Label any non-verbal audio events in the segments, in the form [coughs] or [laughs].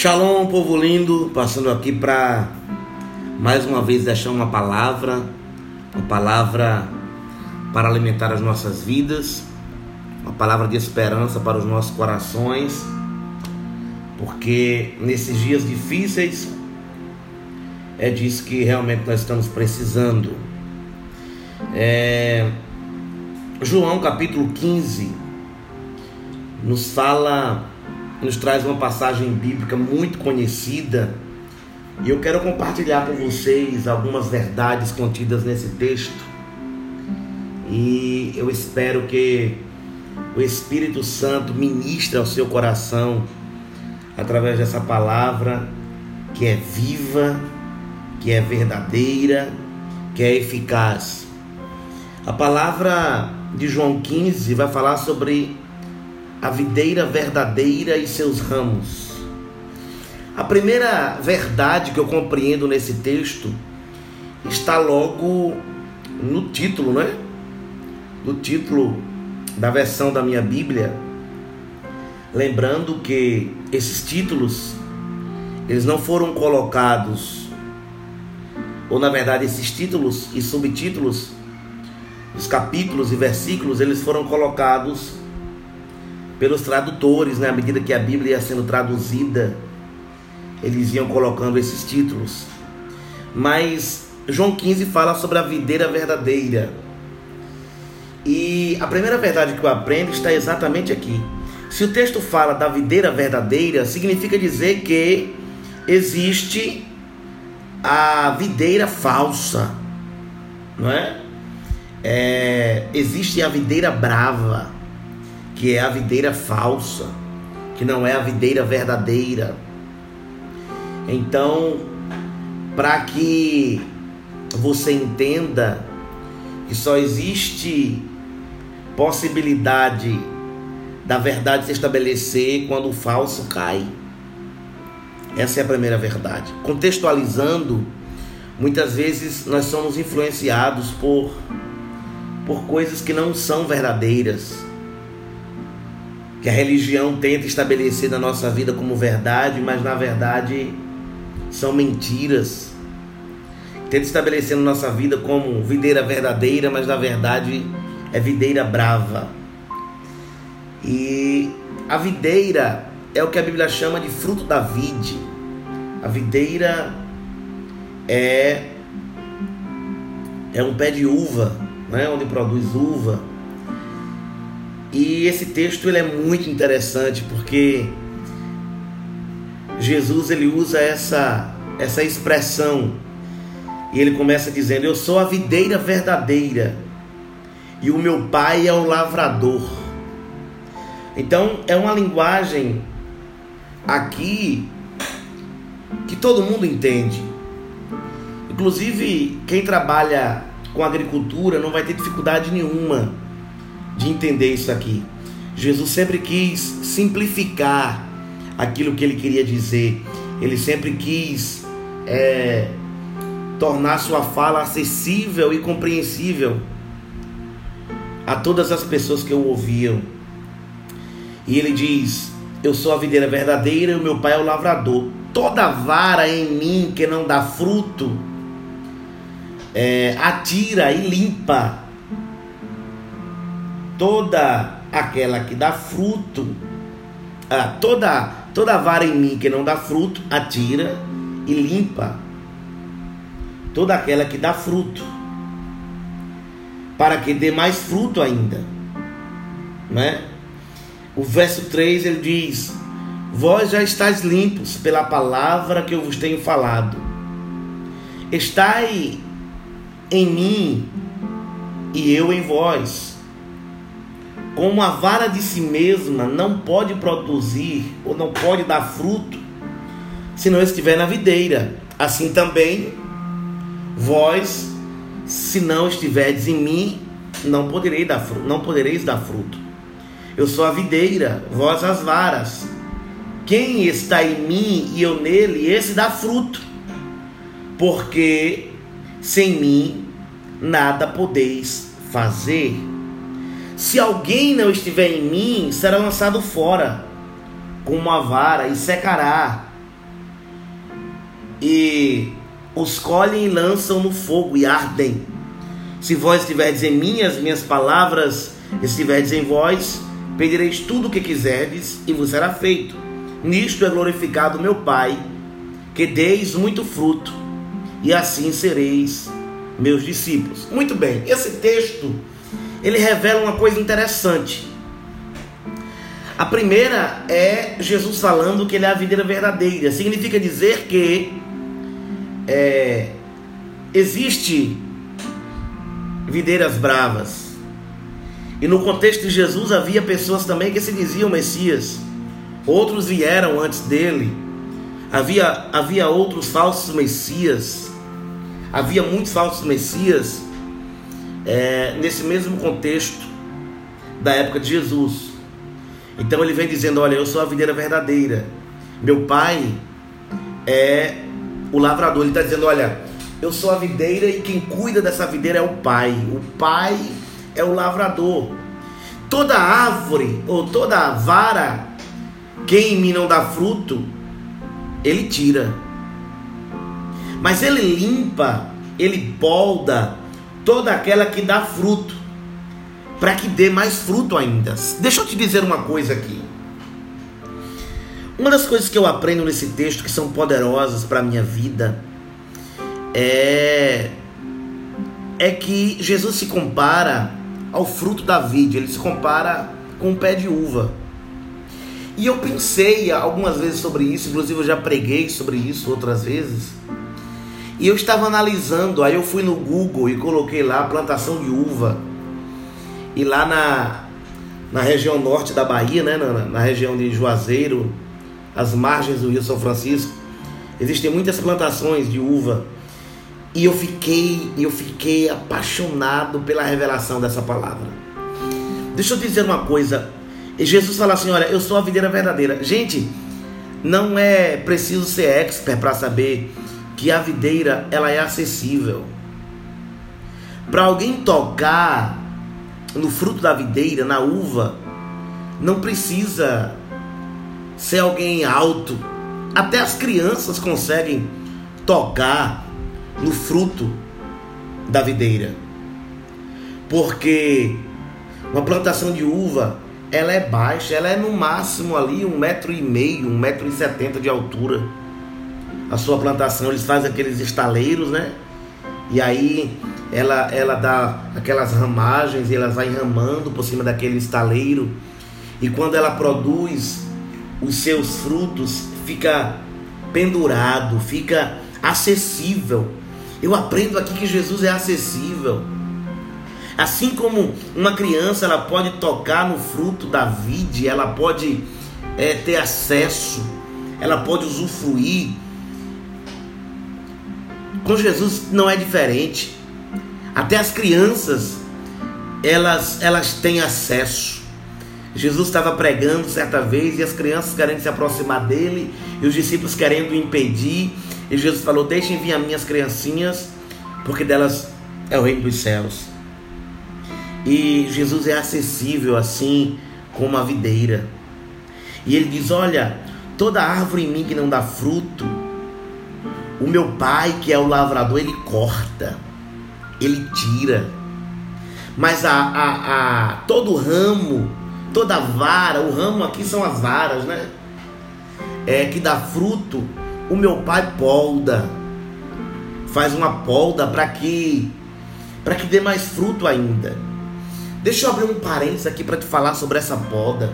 Shalom, povo lindo, passando aqui para mais uma vez deixar uma palavra, uma palavra para alimentar as nossas vidas, uma palavra de esperança para os nossos corações, porque nesses dias difíceis é disso que realmente nós estamos precisando. É... João capítulo 15 nos fala nos traz uma passagem bíblica muito conhecida e eu quero compartilhar com vocês algumas verdades contidas nesse texto. E eu espero que o Espírito Santo ministre ao seu coração através dessa palavra que é viva, que é verdadeira, que é eficaz. A palavra de João 15 vai falar sobre a videira verdadeira e seus ramos. A primeira verdade que eu compreendo nesse texto está logo no título, não é? No título da versão da minha Bíblia. Lembrando que esses títulos eles não foram colocados ou na verdade esses títulos e subtítulos os capítulos e versículos eles foram colocados pelos tradutores, né? à medida que a Bíblia ia sendo traduzida, eles iam colocando esses títulos. Mas João 15 fala sobre a videira verdadeira. E a primeira verdade que eu aprendo está exatamente aqui. Se o texto fala da videira verdadeira, significa dizer que existe a videira falsa, não é? é existe a videira brava que é a videira falsa, que não é a videira verdadeira. Então, para que você entenda que só existe possibilidade da verdade se estabelecer quando o falso cai. Essa é a primeira verdade. Contextualizando, muitas vezes nós somos influenciados por por coisas que não são verdadeiras que a religião tenta estabelecer na nossa vida como verdade, mas na verdade são mentiras. Tenta estabelecer na nossa vida como videira verdadeira, mas na verdade é videira brava. E a videira é o que a Bíblia chama de fruto da vide. A videira é é um pé de uva, né, onde produz uva. E esse texto ele é muito interessante porque Jesus ele usa essa essa expressão e ele começa dizendo: Eu sou a videira verdadeira e o meu pai é o lavrador. Então é uma linguagem aqui que todo mundo entende. Inclusive quem trabalha com agricultura não vai ter dificuldade nenhuma de entender isso aqui. Jesus sempre quis simplificar aquilo que ele queria dizer. Ele sempre quis é, tornar sua fala acessível e compreensível a todas as pessoas que o ouviam. E ele diz: Eu sou a videira verdadeira e o meu pai é o lavrador. Toda vara em mim que não dá fruto, é, atira e limpa toda aquela que dá fruto, ah, toda toda vara em mim que não dá fruto, atira e limpa. Toda aquela que dá fruto, para que dê mais fruto ainda. Né? O verso 3 ele diz: Vós já estáis limpos pela palavra que eu vos tenho falado. Estai em mim e eu em vós como a vara de si mesma não pode produzir ou não pode dar fruto se não estiver na videira. Assim também vós, se não estiverdes em mim, não podereis dar fruto, não podereis dar fruto. Eu sou a videira, vós as varas. Quem está em mim e eu nele, esse dá fruto. Porque sem mim nada podeis fazer. Se alguém não estiver em mim, será lançado fora com uma vara e secará, e os colhem e lançam no fogo e ardem. Se vós estiverdes em minhas, minhas palavras estiverdes em vós, pedireis tudo o que quiserdes e vos será feito. Nisto é glorificado meu Pai, que deis muito fruto, e assim sereis meus discípulos. Muito bem, esse texto ele revela uma coisa interessante. A primeira é Jesus falando que ele é a videira verdadeira. Significa dizer que é, existe videiras bravas. E no contexto de Jesus havia pessoas também que se diziam Messias. Outros vieram antes dele. Havia, havia outros falsos Messias. Havia muitos falsos Messias é, nesse mesmo contexto da época de Jesus. Então ele vem dizendo: Olha, eu sou a videira verdadeira. Meu pai é o lavrador. Ele está dizendo: Olha, eu sou a videira e quem cuida dessa videira é o pai. O pai é o lavrador. Toda árvore ou toda vara que em mim não dá fruto, ele tira. Mas ele limpa, ele polda toda aquela que dá fruto para que dê mais fruto ainda. Deixa eu te dizer uma coisa aqui. Uma das coisas que eu aprendo nesse texto que são poderosas para a minha vida é é que Jesus se compara ao fruto da vide, ele se compara com o pé de uva. E eu pensei algumas vezes sobre isso, inclusive eu já preguei sobre isso outras vezes. E eu estava analisando, aí eu fui no Google e coloquei lá plantação de uva. E lá na, na região norte da Bahia, né, na, na região de Juazeiro, as margens do Rio São Francisco, existem muitas plantações de uva. E eu fiquei, eu fiquei apaixonado pela revelação dessa palavra. Deixa eu dizer uma coisa. Jesus fala assim: olha, eu sou a videira verdadeira. Gente, não é preciso ser expert para saber que a videira ela é acessível. Para alguém tocar no fruto da videira, na uva, não precisa ser alguém alto. Até as crianças conseguem tocar no fruto da videira. Porque uma plantação de uva, ela é baixa, ela é no máximo ali um metro e meio, um metro e setenta de altura. A sua plantação, eles fazem aqueles estaleiros, né? E aí ela, ela dá aquelas ramagens e ela vai ramando por cima daquele estaleiro. E quando ela produz os seus frutos, fica pendurado, fica acessível. Eu aprendo aqui que Jesus é acessível. Assim como uma criança ela pode tocar no fruto da vide, ela pode é, ter acesso, ela pode usufruir com Jesus não é diferente. Até as crianças, elas, elas têm acesso. Jesus estava pregando certa vez e as crianças querendo se aproximar dele e os discípulos querendo impedir. E Jesus falou: Deixem vir as minhas criancinhas, porque delas é o reino dos céus. E Jesus é acessível assim como a videira. E ele diz: Olha, toda árvore em mim que não dá fruto, o meu pai, que é o lavrador, ele corta, ele tira. Mas a, a, a todo ramo, toda vara, o ramo aqui são as varas, né? É que dá fruto, o meu pai polda, faz uma polda para que para que dê mais fruto ainda. Deixa eu abrir um parênteses aqui para te falar sobre essa poda.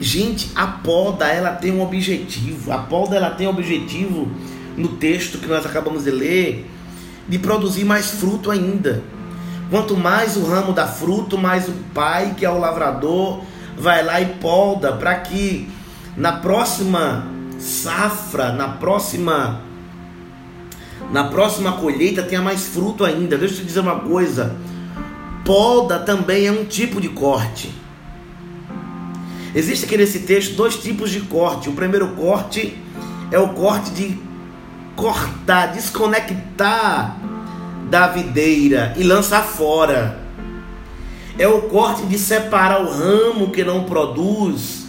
Gente, a poda ela tem um objetivo. A poda ela tem um objetivo no texto que nós acabamos de ler de produzir mais fruto ainda. Quanto mais o ramo dá fruto, mais o pai, que é o lavrador, vai lá e poda para que na próxima safra, na próxima na próxima colheita tenha mais fruto ainda. Deixa eu te dizer uma coisa. Poda também é um tipo de corte. Existe aqui nesse texto dois tipos de corte. O primeiro corte é o corte de cortar, desconectar da videira e lançar fora. É o corte de separar o ramo que não produz,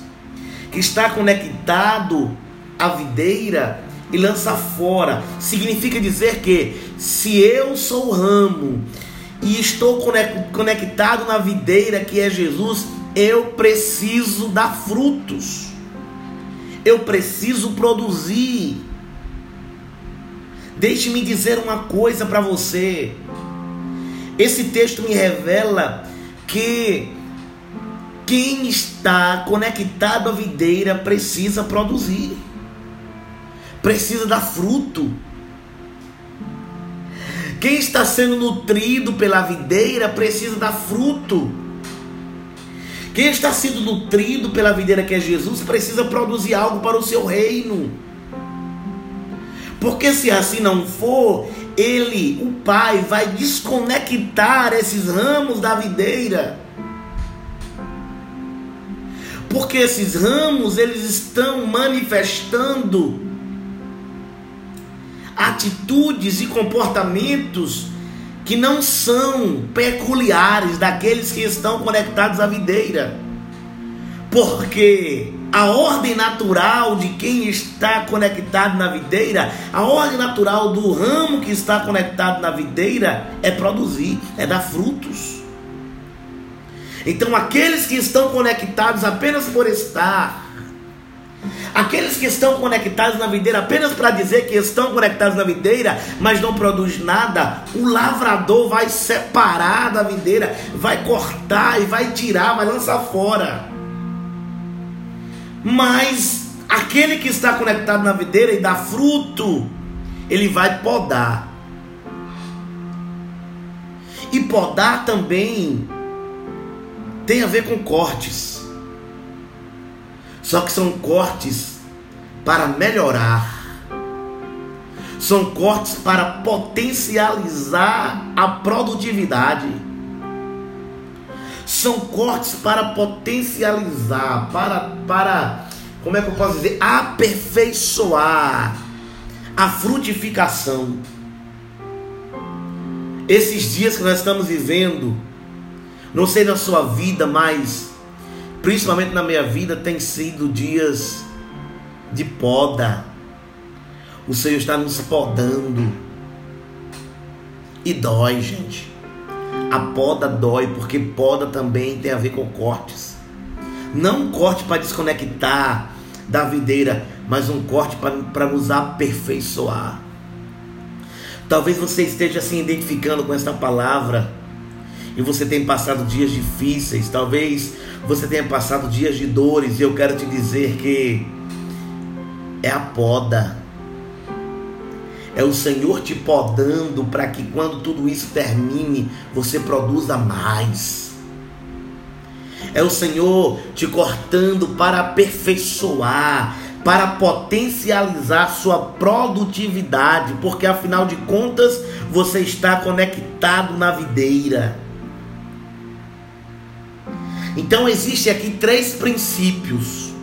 que está conectado à videira e lança fora. Significa dizer que se eu sou o ramo e estou conectado na videira que é Jesus, eu preciso dar frutos. Eu preciso produzir. Deixe-me dizer uma coisa para você. Esse texto me revela que quem está conectado à videira precisa produzir, precisa dar fruto. Quem está sendo nutrido pela videira precisa dar fruto. Quem está sendo nutrido pela videira que é Jesus precisa produzir algo para o seu reino. Porque se assim não for, ele, o Pai, vai desconectar esses ramos da videira. Porque esses ramos, eles estão manifestando atitudes e comportamentos que não são peculiares daqueles que estão conectados à videira. Porque a ordem natural de quem está conectado na videira, a ordem natural do ramo que está conectado na videira é produzir, é dar frutos. Então, aqueles que estão conectados apenas por estar, aqueles que estão conectados na videira apenas para dizer que estão conectados na videira, mas não produz nada, o lavrador vai separar da videira, vai cortar e vai tirar, vai lançar fora. Mas aquele que está conectado na videira e dá fruto, ele vai podar. E podar também tem a ver com cortes. Só que são cortes para melhorar. São cortes para potencializar a produtividade são cortes para potencializar, para, para, como é que eu posso dizer, aperfeiçoar a frutificação. Esses dias que nós estamos vivendo, não sei na sua vida, mas principalmente na minha vida, tem sido dias de poda. O Senhor está nos podando. E dói, gente. A poda dói, porque poda também tem a ver com cortes. Não um corte para desconectar da videira, mas um corte para nos aperfeiçoar. Talvez você esteja se identificando com esta palavra e você tenha passado dias difíceis, talvez você tenha passado dias de dores, e eu quero te dizer que é a poda é o Senhor te podando para que quando tudo isso termine, você produza mais. É o Senhor te cortando para aperfeiçoar, para potencializar sua produtividade, porque afinal de contas você está conectado na videira. Então existe aqui três princípios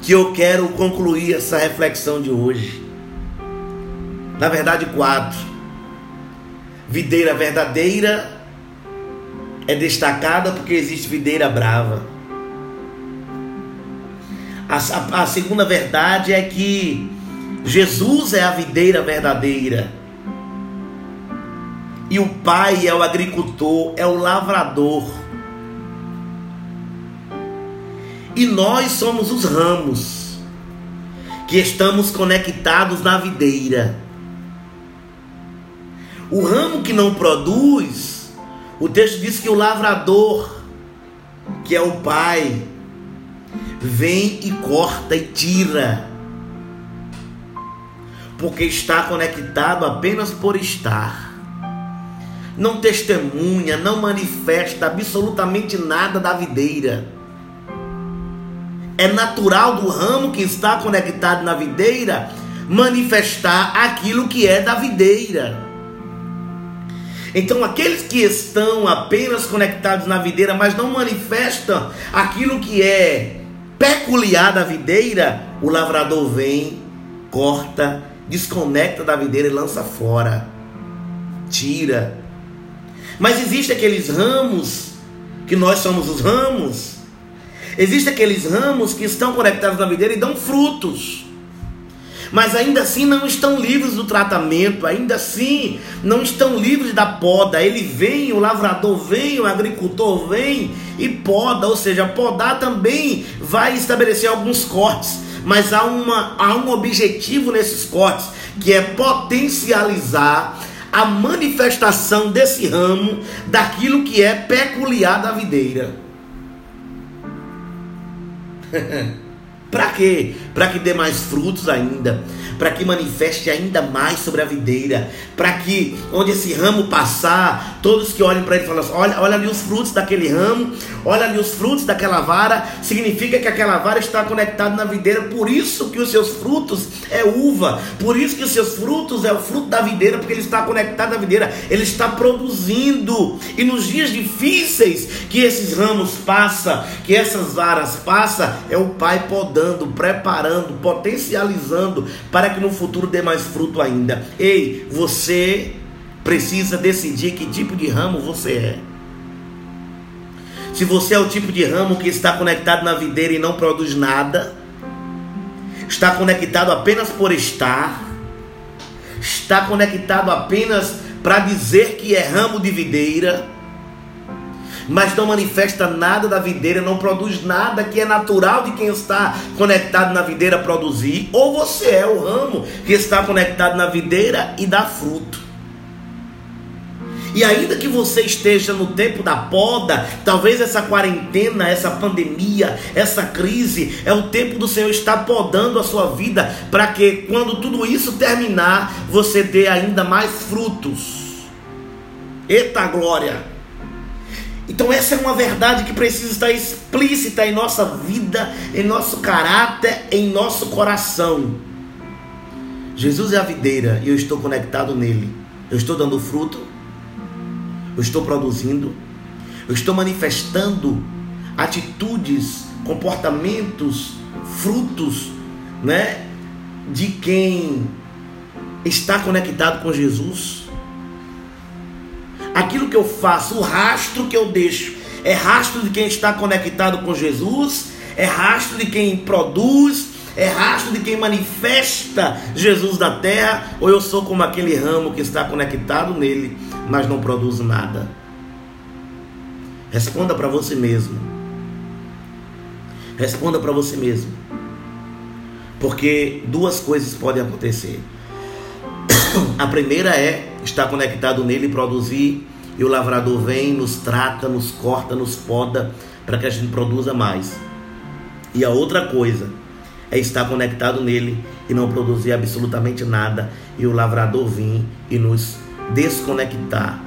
que eu quero concluir essa reflexão de hoje. Na verdade, quatro. Videira verdadeira é destacada porque existe videira brava. A, a, a, segunda verdade é que Jesus é a videira verdadeira. E o Pai é o agricultor, é o lavrador. E nós somos os ramos que estamos conectados na videira. O ramo que não produz, o texto diz que o lavrador, que é o pai, vem e corta e tira, porque está conectado apenas por estar. Não testemunha, não manifesta absolutamente nada da videira. É natural do ramo que está conectado na videira manifestar aquilo que é da videira. Então, aqueles que estão apenas conectados na videira, mas não manifestam aquilo que é peculiar da videira, o lavrador vem, corta, desconecta da videira e lança fora, tira. Mas existem aqueles ramos, que nós somos os ramos, existem aqueles ramos que estão conectados na videira e dão frutos. mas ainda assim não estão livres do tratamento, ainda assim não estão livres da poda. Ele vem, o lavrador vem, o agricultor vem e poda, ou seja, podar também vai estabelecer alguns cortes, mas há, uma, há um objetivo nesses cortes, que é potencializar a manifestação desse ramo daquilo que é peculiar da videira. [laughs] Para quê? Para que dê mais frutos ainda, para que manifeste ainda mais sobre a videira, para que onde esse ramo passar, todos que olhem para ele falem assim, olha, olha ali os frutos daquele ramo, olha ali os frutos daquela vara, significa que aquela vara está conectada na videira, por isso que os seus frutos é uva, por isso que os seus frutos é o fruto da videira, porque ele está conectado na videira, ele está produzindo. E nos dias difíceis que esses ramos passam, que essas varas passam, é o Pai podando, preparando, potencializando para que no futuro dê mais fruto ainda. Ei, você precisa decidir que tipo de ramo você é. Se você é o tipo de ramo que está conectado na videira e não produz nada, está conectado apenas por estar, está conectado apenas para dizer que é ramo de videira, mas não manifesta nada da videira, não produz nada que é natural de quem está conectado na videira produzir, ou você é o ramo que está conectado na videira e dá fruto. E ainda que você esteja no tempo da poda, talvez essa quarentena, essa pandemia, essa crise, é o tempo do Senhor estar podando a sua vida para que quando tudo isso terminar, você dê ainda mais frutos. Eita glória! Então, essa é uma verdade que precisa estar explícita em nossa vida, em nosso caráter, em nosso coração. Jesus é a videira e eu estou conectado nele. Eu estou dando fruto, eu estou produzindo, eu estou manifestando atitudes, comportamentos, frutos, né, de quem está conectado com Jesus aquilo que eu faço, o rastro que eu deixo, é rastro de quem está conectado com Jesus, é rastro de quem produz, é rastro de quem manifesta Jesus da terra, ou eu sou como aquele ramo que está conectado nele, mas não produz nada? Responda para você mesmo. Responda para você mesmo. Porque duas coisas podem acontecer. [coughs] A primeira é estar conectado nele e produzir, e o lavrador vem, nos trata, nos corta, nos poda para que a gente produza mais. E a outra coisa é estar conectado nele e não produzir absolutamente nada, e o lavrador vir e nos desconectar,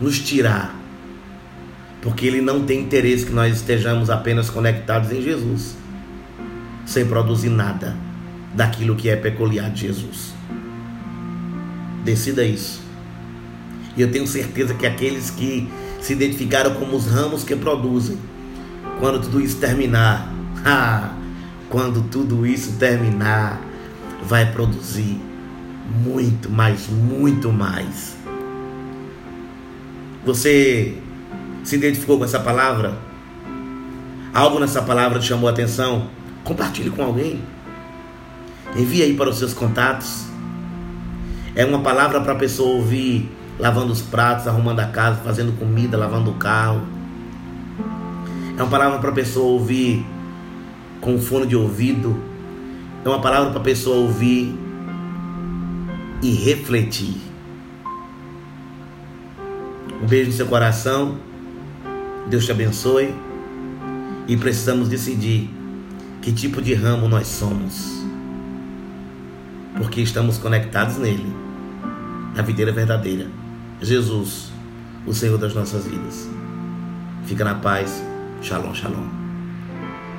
nos tirar, porque ele não tem interesse que nós estejamos apenas conectados em Jesus, sem produzir nada daquilo que é peculiar de Jesus. Decida isso. E eu tenho certeza que aqueles que se identificaram como os ramos que produzem, quando tudo isso terminar, [laughs] quando tudo isso terminar, vai produzir muito mais, muito mais. Você se identificou com essa palavra? Algo nessa palavra te chamou a atenção? Compartilhe com alguém. Envie aí para os seus contatos. É uma palavra para a pessoa ouvir lavando os pratos, arrumando a casa, fazendo comida, lavando o carro. É uma palavra para a pessoa ouvir com fone de ouvido. É uma palavra para a pessoa ouvir e refletir. Um beijo no seu coração. Deus te abençoe. E precisamos decidir que tipo de ramo nós somos. Porque estamos conectados nele a videira verdadeira. Jesus, o Senhor das nossas vidas. Fica na paz. Shalom, shalom.